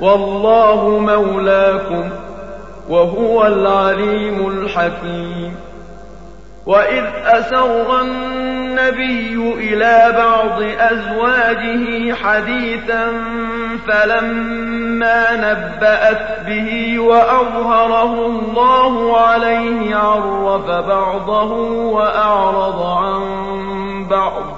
والله مولاكم وهو العليم الحكيم. وإذ أسر النبي إلى بعض أزواجه حديثا فلما نبأت به وأظهره الله عليه عرف بعضه وأعرض عن بعض.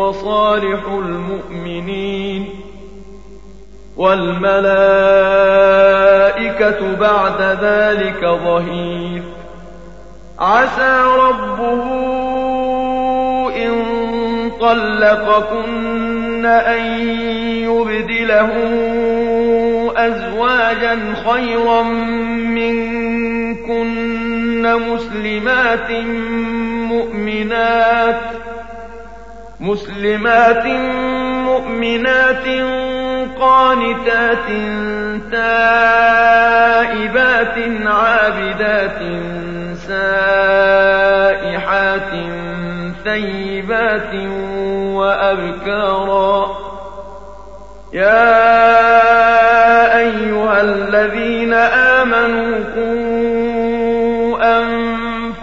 وصالح المؤمنين والملائكة بعد ذلك ظهير. عسى ربه إن طلقكن أن يبدله أزواجا خيرا منكن مسلمات مؤمنات مسلمات مؤمنات قانتات تائبات عابدات سائحات ثيبات وأبكارا. يا أيها الذين آمنوا قوا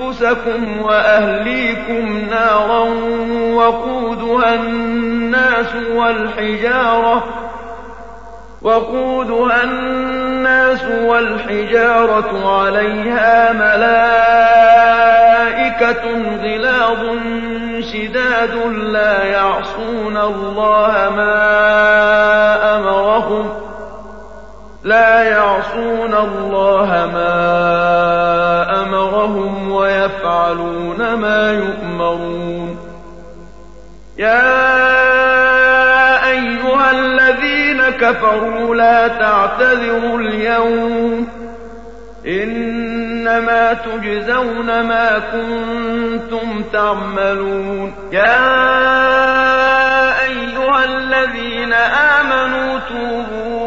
أنفسكم وأهليكم نارا وقودها الناس والحجارة وقودها الناس والحجارة عليها ملائكة غلاظ شداد لا يعصون الله ما أمرهم لا يعصون الله ما ويفعلون ما يؤمرون. يا أيها الذين كفروا لا تعتذروا اليوم. إنما تجزون ما كنتم تعملون. يا أيها الذين آمنوا توبوا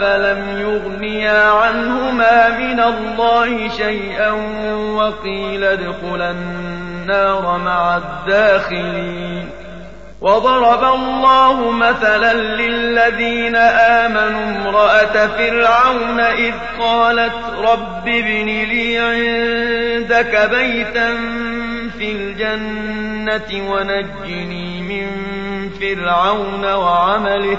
فلم يغنيا عنهما من الله شيئا وقيل ادخلا النار مع الداخلين. وضرب الله مثلا للذين آمنوا امرأة فرعون إذ قالت رب ابن لي عندك بيتا في الجنة ونجني من فرعون وعمله.